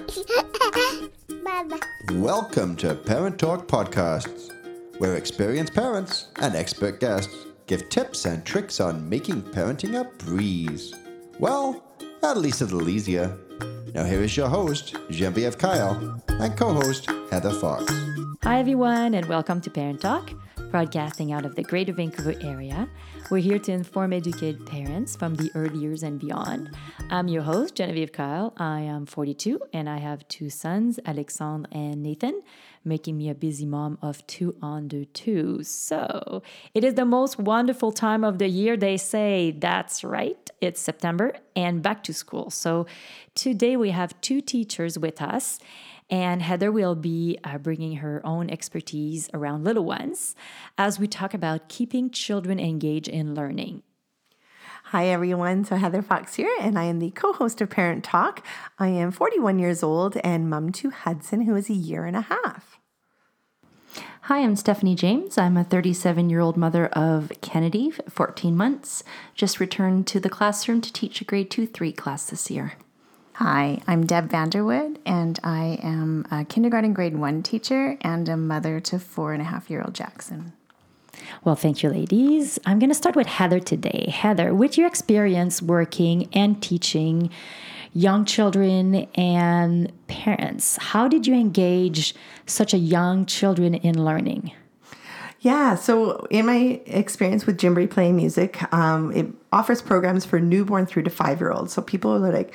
Welcome to Parent Talk Podcasts, where experienced parents and expert guests give tips and tricks on making parenting a breeze. Well, at least a little easier. Now, here is your host, Genevieve Kyle, and co host, Heather Fox. Hi, everyone, and welcome to Parent Talk, broadcasting out of the Greater Vancouver area. We're here to inform educate parents from the early years and beyond. I'm your host, Genevieve Kyle. I am 42 and I have two sons, Alexandre and Nathan, making me a busy mom of two under two. So it is the most wonderful time of the year, they say. That's right. It's September and back to school. So today we have two teachers with us. And Heather will be uh, bringing her own expertise around little ones as we talk about keeping children engaged in learning. Hi, everyone. So, Heather Fox here, and I am the co host of Parent Talk. I am 41 years old and mom to Hudson, who is a year and a half. Hi, I'm Stephanie James. I'm a 37 year old mother of Kennedy, 14 months. Just returned to the classroom to teach a grade 2 3 class this year. Hi, I'm Deb Vanderwood, and I am a kindergarten grade one teacher and a mother to four and a half year old Jackson. Well, thank you, ladies. I'm going to start with Heather today. Heather, with your experience working and teaching young children and parents, how did you engage such a young children in learning? Yeah, so in my experience with Gymboree playing music, um, it offers programs for newborn through to five year olds. So people are like,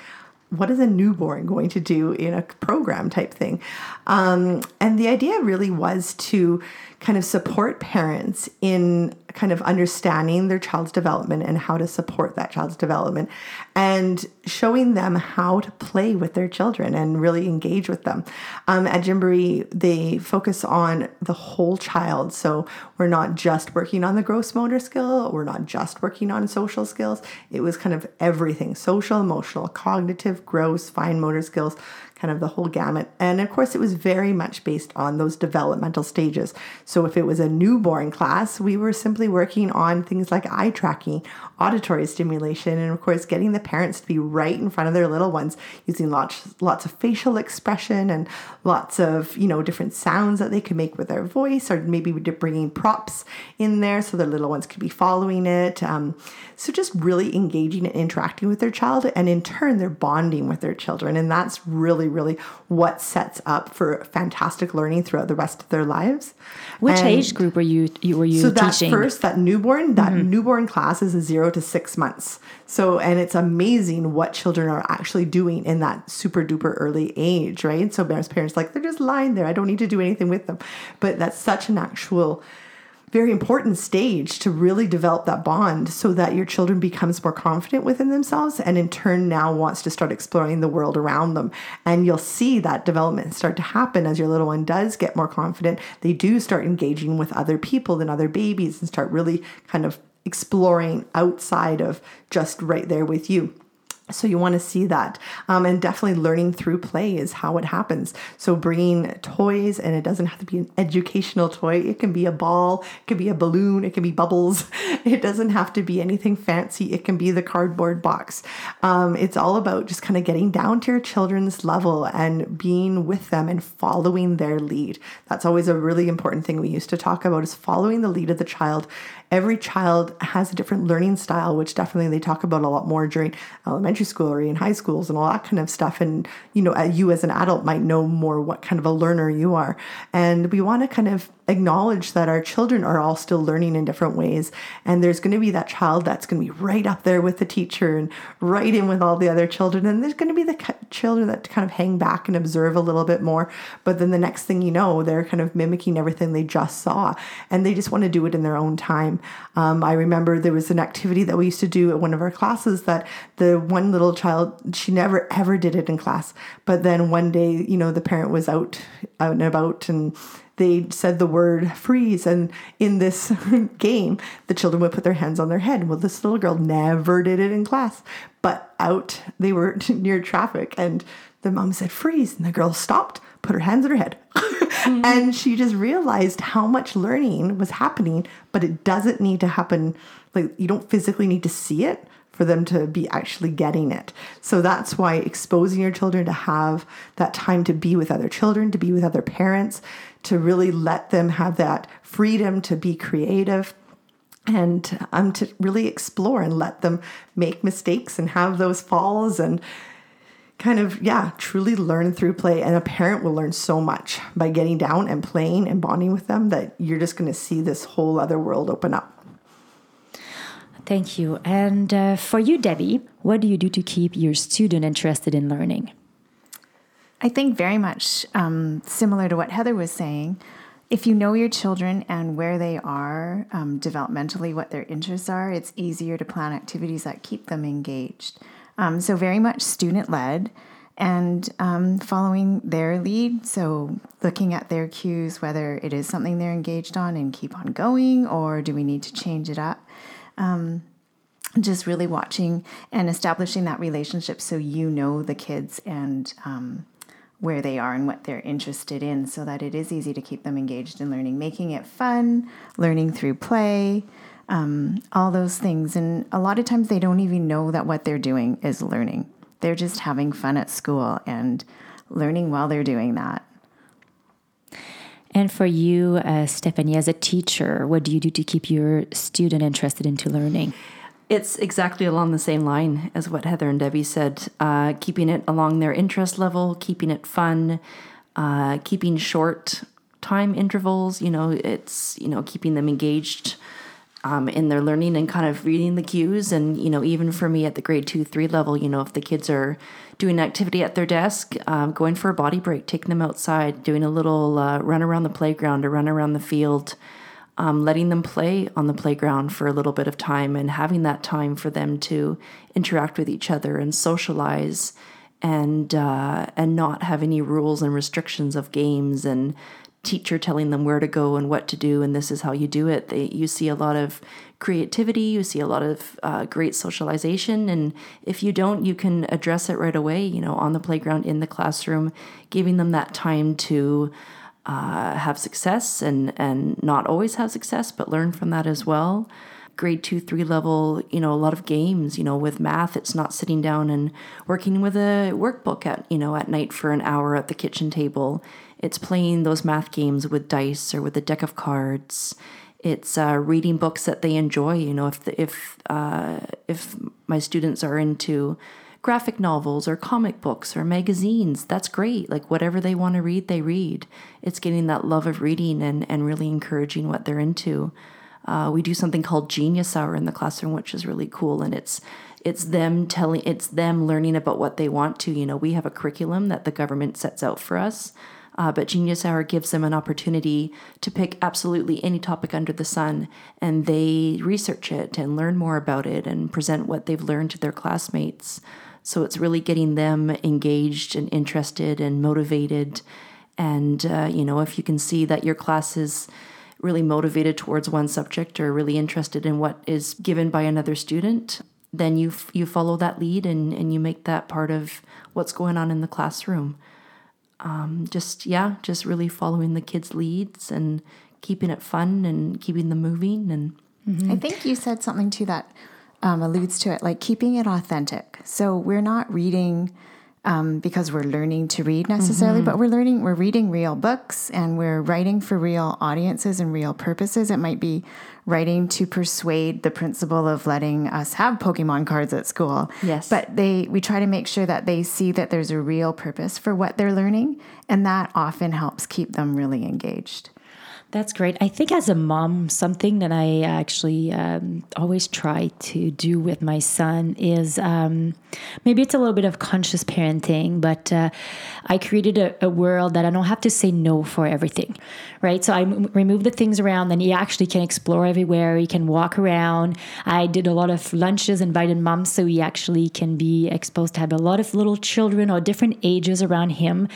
what is a newborn going to do in a program type thing? Um, and the idea really was to kind of support parents in kind of understanding their child's development and how to support that child's development and showing them how to play with their children and really engage with them. Um, at Gymboree, they focus on the whole child. So we're not just working on the gross motor skill, we're not just working on social skills. It was kind of everything social, emotional, cognitive, gross, fine motor skills kind of the whole gamut. And of course, it was very much based on those developmental stages. So if it was a newborn class, we were simply working on things like eye tracking, auditory stimulation, and of course, getting the parents to be right in front of their little ones using lots lots of facial expression and lots of you know different sounds that they could make with their voice, or maybe bringing props in there so their little ones could be following it. Um, so just really engaging and interacting with their child, and in turn, they're bonding with their children, and that's really really, what sets up for fantastic learning throughout the rest of their lives. Which and age group were you, you were you so teaching? that first, that newborn, that mm-hmm. newborn class is a zero to six months. So, and it's amazing what children are actually doing in that super duper early age, right? So, parents parents like, they're just lying there. I don't need to do anything with them. But that's such an actual very important stage to really develop that bond so that your children becomes more confident within themselves and in turn now wants to start exploring the world around them. And you'll see that development start to happen as your little one does get more confident. They do start engaging with other people than other babies and start really kind of exploring outside of just right there with you so you want to see that, um, and definitely learning through play is how it happens. So bringing toys, and it doesn't have to be an educational toy. It can be a ball, it can be a balloon, it can be bubbles. It doesn't have to be anything fancy. It can be the cardboard box. Um, it's all about just kind of getting down to your children's level and being with them and following their lead. That's always a really important thing we used to talk about is following the lead of the child every child has a different learning style, which definitely they talk about a lot more during elementary school or in high schools and all that kind of stuff. And, you know, uh, you as an adult might know more what kind of a learner you are. And we want to kind of acknowledge that our children are all still learning in different ways. And there's going to be that child that's going to be right up there with the teacher and right in with all the other children. And there's going to be the children that kind of hang back and observe a little bit more. But then the next thing you know, they're kind of mimicking everything they just saw and they just want to do it in their own time. Um, I remember there was an activity that we used to do at one of our classes that the one little child, she never ever did it in class. But then one day, you know, the parent was out, out and about and they said the word freeze. And in this game, the children would put their hands on their head. Well, this little girl never did it in class, but out they were near traffic and the mom said freeze. And the girl stopped, put her hands on her head. mm-hmm. And she just realized how much learning was happening, but it doesn't need to happen. Like, you don't physically need to see it for them to be actually getting it. So that's why exposing your children to have that time to be with other children, to be with other parents, to really let them have that freedom to be creative and um, to really explore and let them make mistakes and have those falls and kind of yeah truly learn through play and a parent will learn so much by getting down and playing and bonding with them that you're just going to see this whole other world open up Thank you. And uh, for you, Debbie, what do you do to keep your student interested in learning? I think very much um, similar to what Heather was saying. If you know your children and where they are um, developmentally, what their interests are, it's easier to plan activities that keep them engaged. Um, so, very much student led and um, following their lead. So, looking at their cues, whether it is something they're engaged on and keep on going, or do we need to change it up? Um, just really watching and establishing that relationship so you know the kids and um, where they are and what they're interested in so that it is easy to keep them engaged in learning, making it fun, learning through play, um, all those things. And a lot of times they don't even know that what they're doing is learning. They're just having fun at school and learning while they're doing that. And for you, uh, Stephanie, as a teacher, what do you do to keep your student interested into learning? It's exactly along the same line as what Heather and Debbie said. Uh, keeping it along their interest level, keeping it fun, uh, keeping short time intervals. You know, it's you know keeping them engaged um, in their learning and kind of reading the cues. And you know, even for me at the grade two, three level, you know, if the kids are doing activity at their desk, um, going for a body break, taking them outside, doing a little uh, run around the playground or run around the field, um, letting them play on the playground for a little bit of time and having that time for them to interact with each other and socialize and uh, and not have any rules and restrictions of games and teacher telling them where to go and what to do and this is how you do it. They, you see a lot of creativity you see a lot of uh, great socialization and if you don't you can address it right away you know on the playground in the classroom giving them that time to uh, have success and and not always have success but learn from that as well grade two three level you know a lot of games you know with math it's not sitting down and working with a workbook at you know at night for an hour at the kitchen table it's playing those math games with dice or with a deck of cards. It's uh, reading books that they enjoy. You know, if the, if uh, if my students are into graphic novels or comic books or magazines, that's great. Like whatever they want to read, they read. It's getting that love of reading and and really encouraging what they're into. Uh, we do something called Genius Hour in the classroom, which is really cool, and it's it's them telling it's them learning about what they want to. You know, we have a curriculum that the government sets out for us uh, but Genius Hour gives them an opportunity to pick absolutely any topic under the sun and they research it and learn more about it and present what they've learned to their classmates. So it's really getting them engaged and interested and motivated. And, uh, you know, if you can see that your class is really motivated towards one subject or really interested in what is given by another student, then you, f- you follow that lead and, and you make that part of what's going on in the classroom um, just yeah, just really following the kids' leads and keeping it fun and keeping them moving. And mm-hmm. I think you said something to that um, alludes to it, like keeping it authentic. So we're not reading um, because we're learning to read necessarily, mm-hmm. but we're learning, we're reading real books and we're writing for real audiences and real purposes. It might be writing to persuade the principal of letting us have Pokemon cards at school. Yes. But they, we try to make sure that they see that there's a real purpose for what they're learning, and that often helps keep them really engaged. That's great. I think as a mom, something that I actually um, always try to do with my son is um, maybe it's a little bit of conscious parenting, but uh, I created a, a, world that I don't have to say no for everything, right? So I m- remove the things around, and he actually can explore everywhere. He can walk around. I did a lot of lunches, invited moms, so he actually can be exposed to have a lot of little children or different ages around him.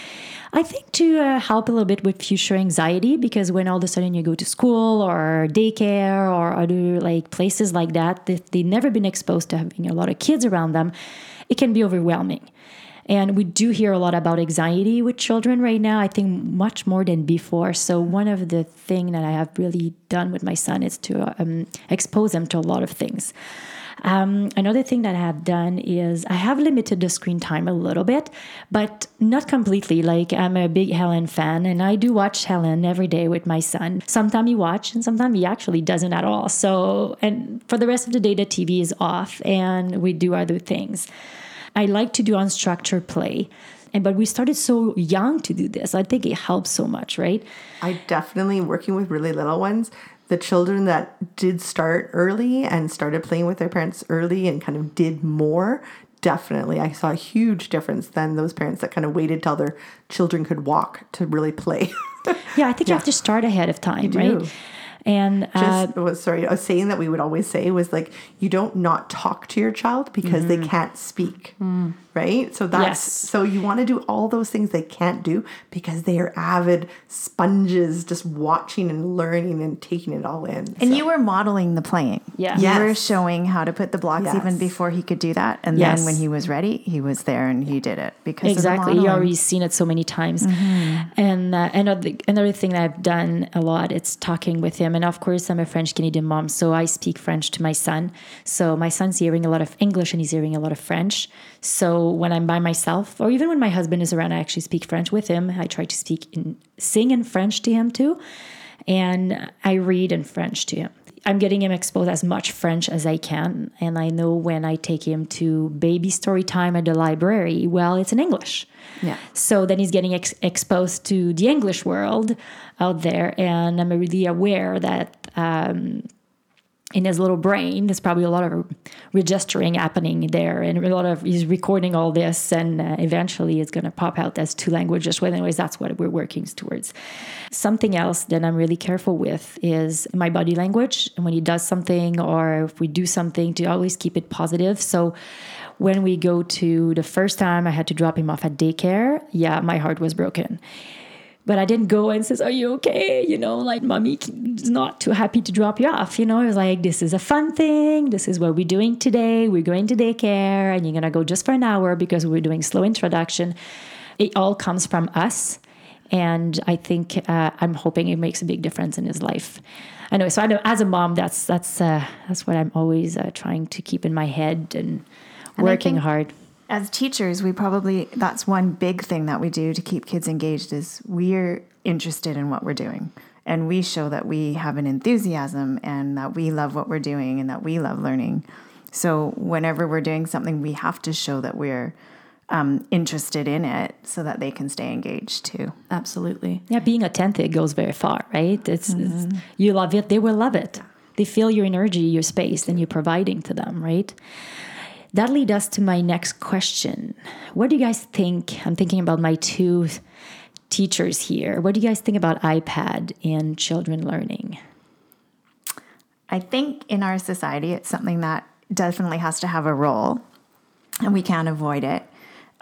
I think to uh, help a little bit with future anxiety because when all a sudden you go to school or daycare or other like places like that, they've never been exposed to having a lot of kids around them, it can be overwhelming. And we do hear a lot about anxiety with children right now, I think much more than before. So, one of the things that I have really done with my son is to um, expose him to a lot of things. Um, another thing that I have done is I have limited the screen time a little bit, but not completely. Like I'm a big Helen fan, and I do watch Helen every day with my son. Sometimes he watches, and sometimes he actually doesn't at all. So, and for the rest of the day, the TV is off, and we do other things. I like to do unstructured play. And but we started so young to do this. I think it helps so much, right? I definitely working with really little ones. The children that did start early and started playing with their parents early and kind of did more, definitely I saw a huge difference than those parents that kind of waited till their children could walk to really play. Yeah, I think you have to start ahead of time, right? And uh, Just was sorry, a saying that we would always say was like, you don't not talk to your child because they can't speak, right? So that's Yes. so you want to do all those things they can't do because they are avid sponges, just watching and learning and taking it all in. And So- you were modeling the playing. Yeah. You were showing how to put the blocks even before he could do that. And Yes. then when he was ready, he was there and he did it because exactly you already seen it so many times Mm-hmm. and uh, another another thing that i've done a lot it's talking with him and of course i'm a french canadian mom so i speak french to my son. So my son's hearing a lot of english and he's hearing a lot of french. So when i'm by myself or even when my husband is around i actually speak french with him. I try to speak in sing in french to him too. And i read in french to him I'm getting him exposed as much French as I can. And I know when I take him to baby story time at the library, well, it's in English. Yeah. So then he's getting ex- exposed to the English world out there. And I'm really aware that um, in his little brain, there's probably a lot of registering happening there, and a lot of he's recording all this, and uh, eventually it's going to pop out as two languages. Well, anyways, that's what we're working towards. Something else that I'm really careful with is my body language, and when he does something or if we do something, to always keep it positive. So. When we go to the first time I had to drop him off at daycare, yeah, my heart was broken but I didn't go and says, "Are you okay?" You know, like mommy is not too happy to drop you off. You know, I was like, "This is a fun thing. This is what we're doing today. We're going to daycare, and you're gonna go just for an hour because we're doing slow introduction." It all comes from us, and I think uh, I'm hoping it makes a big difference in his life. I know. So I know, as a mom, that's that's uh, that's what I'm always uh, trying to keep in my head and And working hard. As teachers, we probably that's one big thing that we do to keep kids engaged is we're interested in what we're doing. And we show that we have an enthusiasm and that we love what we're doing and that we love learning. So whenever we're doing something, we have to show that we're um, interested in it so that they can stay engaged too. Absolutely. Yeah, being authentic goes very far, right? It's, it's you love it, they will love it. They feel your energy, your space, and you're providing to them, right? That leads us to my next question. What do you guys think? I'm thinking about my two teachers here. What do you guys think about iPad in children learning? I think in our society, it's something that definitely has to have a role, and we can't avoid it.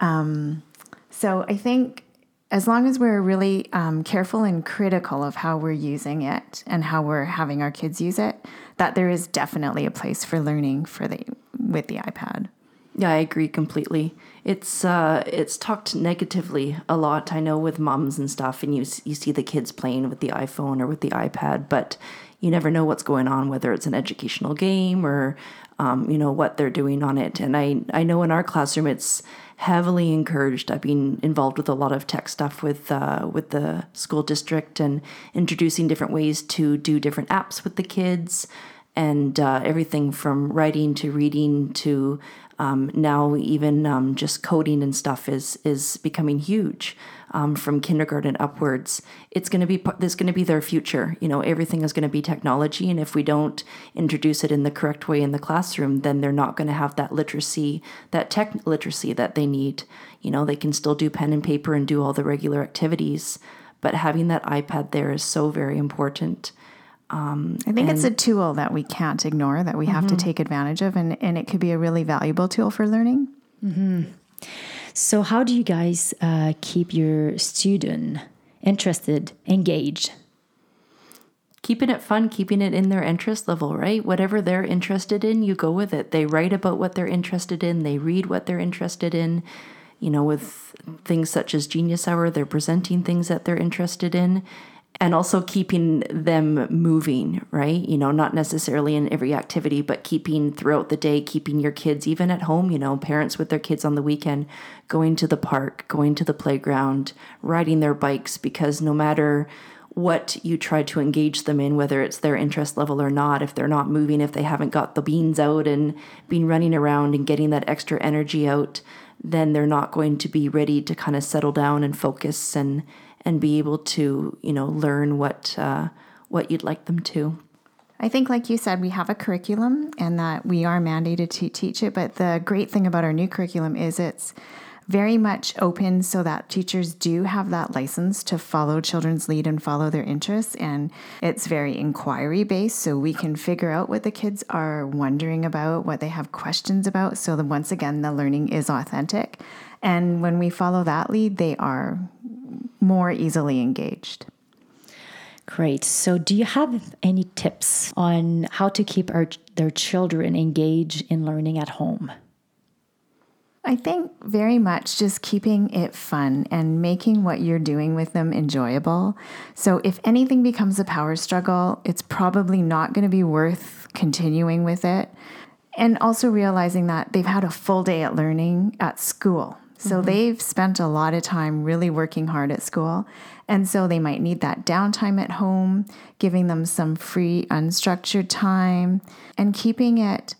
Um, so I think as long as we're really um, careful and critical of how we're using it and how we're having our kids use it, that there is definitely a place for learning for the with the iPad. Yeah, I agree completely. It's uh, it's talked negatively a lot. I know with moms and stuff, and you you see the kids playing with the iPhone or with the iPad, but you never know what's going on, whether it's an educational game or um, you know what they're doing on it. And I I know in our classroom, it's heavily encouraged. I've been involved with a lot of tech stuff with uh, with the school district and introducing different ways to do different apps with the kids and uh, everything from writing to reading to um, now even um, just coding and stuff is is becoming huge um, from kindergarten upwards. It's going to be there's going to be their future. You know, everything is going to be technology, and if we don't introduce it in the correct way in the classroom, then they're not going to have that literacy, that tech literacy that they need. You know, they can still do pen and paper and do all the regular activities, but having that iPad there is so very important. Um, I think it's a tool that we can't ignore, that we have to mm-hmm. take advantage of, and, and it could be a really valuable tool for learning. Mm-hmm. So, how do you guys uh, keep your student interested, engaged? keeping it fun, keeping it in their interest level, right? Whatever they're interested in, you go with it. They write about what they're interested in, they read what they're interested in. You know, with things such as Genius Hour, they're presenting things that they're interested in. And also keeping them moving, right? You know, not necessarily in every activity, but keeping throughout the day, keeping your kids even at home, you know, parents with their kids on the weekend, going to the park, going to the playground, riding their bikes, because no matter what you try to engage them in, whether it's their interest level or not, if they're not moving, if they haven't got the beans out and been running around and getting that extra energy out, then they're not going to be ready to kind of settle down and focus and and be able to you know learn what uh, what you'd like them to. I think, like you said, we have a curriculum and that we are mandated to teach it. But the great thing about our new curriculum is it's very much open so that teachers do have that license to follow children's lead and follow their interests. And it's very inquiry based, so we can figure out what the kids are wondering about, what they have questions about. So, once again, the learning is authentic. And when we follow that lead, they are more easily engaged. Great. So, do you have any tips on how to keep our, their children engaged in learning at home? I think very much just keeping it fun and making what you're doing with them enjoyable. So, if anything becomes a power struggle, it's probably not going to be worth continuing with it. And also realizing that they've had a full day at learning at school. So, mm-hmm. they've spent a lot of time really working hard at school. And so, they might need that downtime at home, giving them some free, unstructured time, and keeping it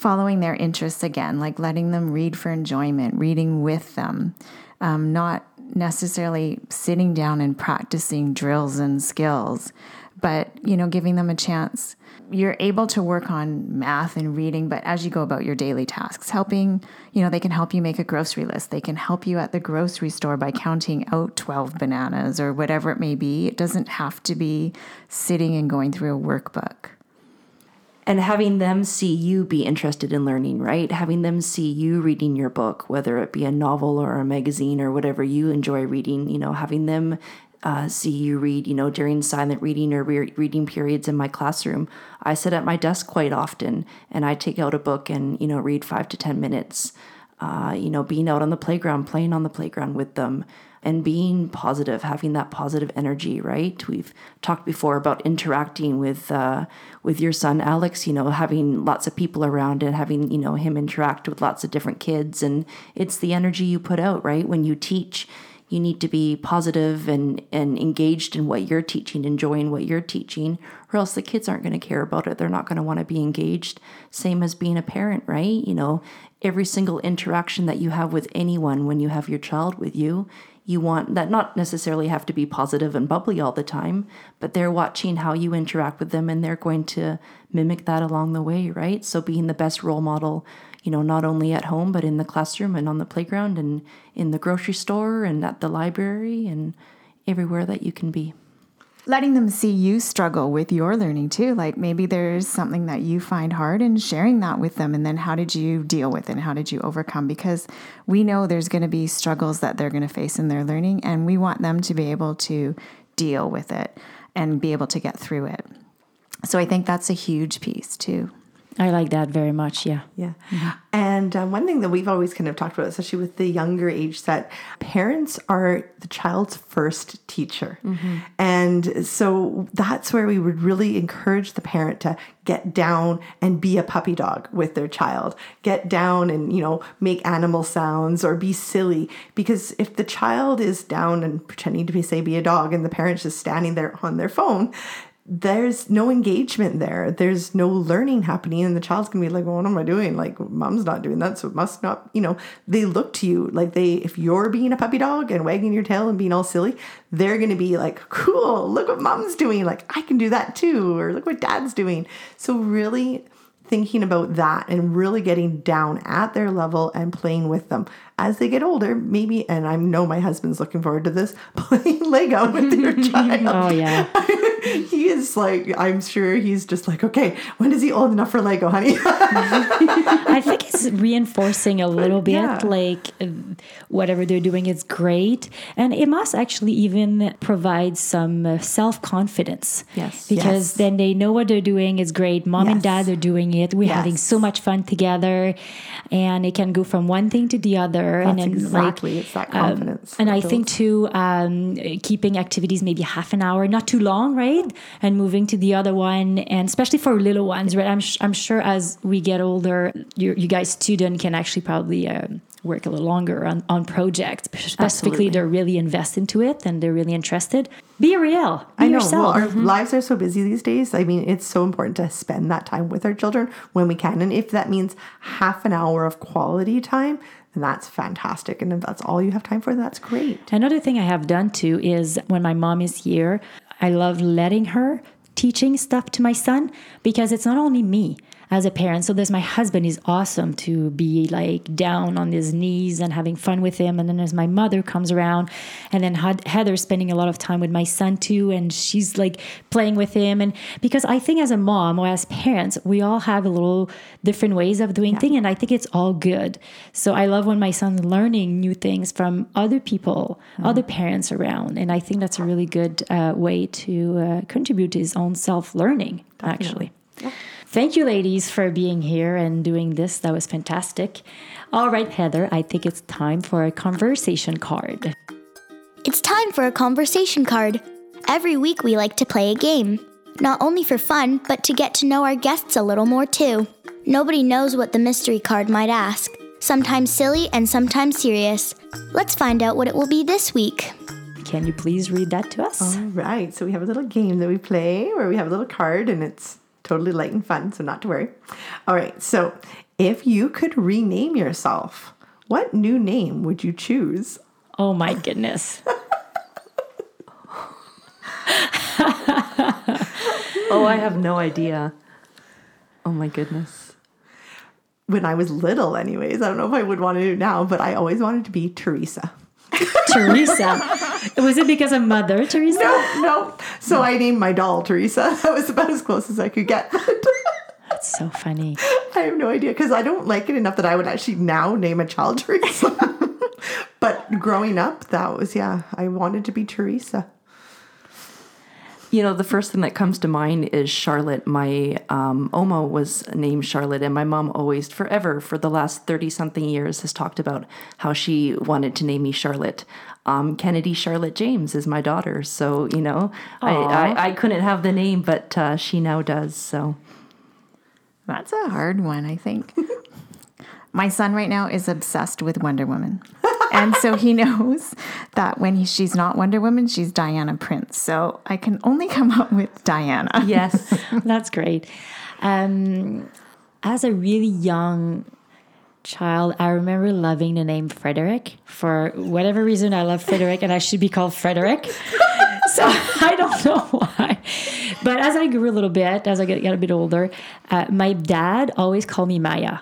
following their interests again, like letting them read for enjoyment, reading with them, um, not necessarily sitting down and practicing drills and skills, but you know, giving them a chance. You're able to work on math and reading, but as you go about your daily tasks, helping, you know, they can help you make a grocery list. They can help you at the grocery store by counting out 12 bananas or whatever it may be. It doesn't have to be sitting and going through a workbook and having them see you be interested in learning, right? Having them see you reading your book, whether it be a novel or a magazine or whatever you enjoy reading, you know, having them uh, see you read, you know, during silent reading or re- reading periods in my classroom. I sit at my desk quite often and I take out a book and, you know, read five to 10 minutes. Uh, you know, being out on the playground, playing on the playground with them, and being positive, having that positive energy, right? We've talked before about interacting with uh, with your son Alex, you know, having lots of people around and having you know him interact with lots of different kids, and it's the energy you put out, right? When you teach, you need to be positive and and engaged in what you're teaching, enjoying what you're teaching, or else the kids aren't going to care about it. They're not going to want to be engaged. Same as being a parent, right? You know, every single interaction that you have with anyone when you have your child with you you want that not necessarily have to be positive and bubbly all the time, but they're watching how you interact with them and they're going to mimic that along the way, right? So being the best role model, you know, not only at home, but in the classroom and on the playground and in the grocery store and at the library and everywhere that you can be letting them see you struggle with your learning too. Like maybe there's something that you find hard and sharing that with them. And then how did you deal with it? And how did you overcome? Because we know there's going to be struggles that they're going to face in their learning, and we want them to be able to deal with it and be able to get through it. So I think that's a huge piece too. I like that very much. Yeah. Yeah. Mm-hmm. And um, one thing that we've always kind of talked about, especially with the younger age set, parents are the child's first teacher. Mm-hmm. And so that's where we would really encourage the parent to get down and be a puppy dog with their child. Get down and, you know, make animal sounds or be silly. Because if the child is down and pretending to be, say, be a dog and the parent's just standing there on their phone, there's no engagement there. There's no learning happening, and the child's gonna be like, well, "What am I doing? Like, mom's not doing that, so it must not." You know, they look to you like they, if you're being a puppy dog and wagging your tail and being all silly, they're gonna be like, "Cool, look what mom's doing. Like, I can do that too," or "Look what dad's doing." So really thinking about that and really getting down at their level and playing with them as they get older, maybe, and I know my husband's looking forward to this, playing Lego with their child. oh, yeah. he is like, I'm sure he's just like, okay, when is he old enough for Lego, honey? I think it's reinforcing a little bit, yeah. like whatever they're doing is great. And it must actually even provide some uh, self confidence. Yes. Because yes. then they know what they're doing is great. Mom yes. and dad are doing it. We're yes. having so much fun together. And it can go from one thing to the other together. That's and then, exactly. like, it's that um, confidence. and I think too, um, keeping activities maybe half an hour, not too long, right? And moving to the other one, and especially for little ones, right? I'm I'm sure as we get older, you you guys student can actually probably. Um, work a little longer on, on projects specifically Absolutely. they're really invest into it and they're really interested be real be I know. yourself Well, our lives are so busy these days. I mean, it's so important to spend that time with our children when we can. And if that means half an hour of quality time, then that's fantastic. And if that's all you have time for, that's great. Another thing I have done too is when my mom is here, I love letting her teaching stuff to my son because it's not only me as a parent. So there's my husband is awesome to be like down on his knees and having fun with him. And then as my mother comes around and then Heath- Heather's spending a lot of time with my son too. And she's like playing with him. And because I think as a mom or as parents, we all have a little different ways of doing things. And I think it's all good. So I love when my son's learning new things from other people, other parents around. And I think that's a really good uh, way to uh, contribute to his own self learning, actually. Thank you, ladies, for being here and doing this. That was fantastic. All right, Heather, I think it's time for a conversation card. It's time for a conversation card. Every week we like to play a game. Not only for fun, but to get to know our guests a little more too. Nobody knows what the mystery card might ask. Sometimes silly and sometimes serious. Let's find out what it will be this week. Can you please read that to us? All right. So we have a little game that we play where we have a little card and it's totally light and fun. So not to worry. All right. So if you could rename yourself, what new name would you choose? Oh my goodness. Oh, I have no idea. Oh my goodness. When I was little, anyways, I don't know if I would want to do it now, but I always wanted to be Teresa. Teresa. Was it because of mother, Teresa? No, no. So I named my doll Teresa. That was about as close as I could get. That's so funny. I have no idea because I don't like it enough that I would actually now name a child Teresa. but growing up, that was, yeah, I wanted to be Teresa. You know, the first thing that comes to mind is Charlotte. My um, Oma was named Charlotte, and my mom always, forever, for the last 30 something years, has talked about how she wanted to name me Charlotte. Um, Kennedy Charlotte James is my daughter. So, you know, I, I, I couldn't have the name, but uh, she now does. So, That's a hard one, I think. My son right now is obsessed with Wonder Woman. And so he knows that when he, she's not Wonder Woman, she's Diana Prince. So I can only come up with Diana. yes. That's great. Um, as a really young child, I remember loving the name Frederick. For whatever reason, I love Frederick, and I should be called Frederick. so I don't know why. But as I grew a little bit, as I got, got a bit older, uh, my dad always called me Maya.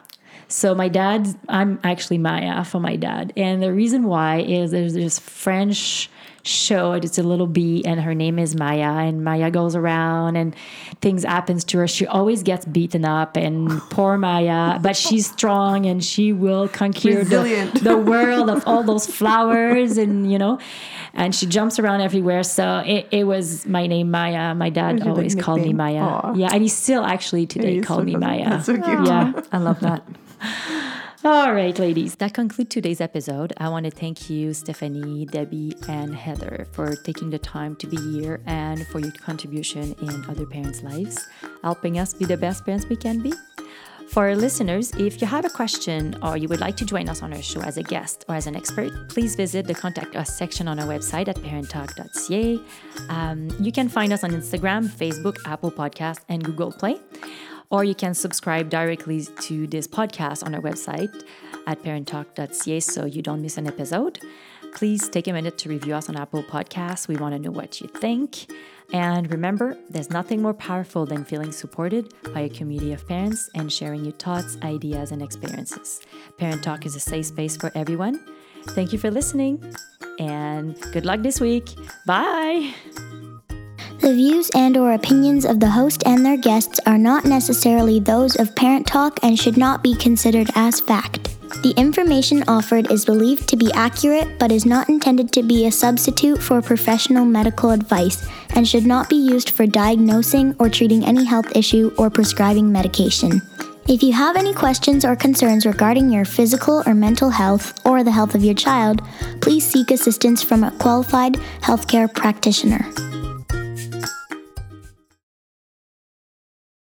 So my dad, I'm actually Maya for my dad, and the reason why is there's this French show. It's a little bee, and her name is Maya, and Maya goes around and things happens to her. She always gets beaten up, and poor Maya, but she's strong and she will conquer the, the world of all those flowers, and you know, and she jumps around everywhere. So it, it was my name Maya. My dad Was your always called me? Maya. Aw. Yeah, and he still actually today He's called so me. Maya. That's so cute. Yeah. I love that. All right, ladies. That concludes today's episode. I want to thank you, Stephanie, Debbie, and Heather, for taking the time to be here and for your contribution in other parents' lives, helping us be the best parents we can be. For our listeners, if you have a question or you would like to join us on our show as a guest or as an expert, please visit the Contact Us section on our website at parenttalk.ca. Um, you can find us on Instagram, Facebook, Apple Podcast, and Google Play or you can subscribe directly to this podcast on our website at parenttalk.ca so you don't miss an episode. Please take a minute to review us on Apple Podcasts. We want to know what you think. And remember, there's nothing more powerful than feeling supported by a community of parents and sharing your thoughts, ideas, and experiences. Parent Talk is a safe space for everyone. Thank you for listening and good luck this week. Bye. The views and or opinions of the host and their guests are not necessarily those of Parent Talk and should not be considered as fact. The information offered is believed to be accurate but is not intended to be a substitute for professional medical advice and should not be used for diagnosing or treating any health issue or prescribing medication. If you have any questions or concerns regarding your physical or mental health or the health of your child, please seek assistance from a qualified healthcare practitioner.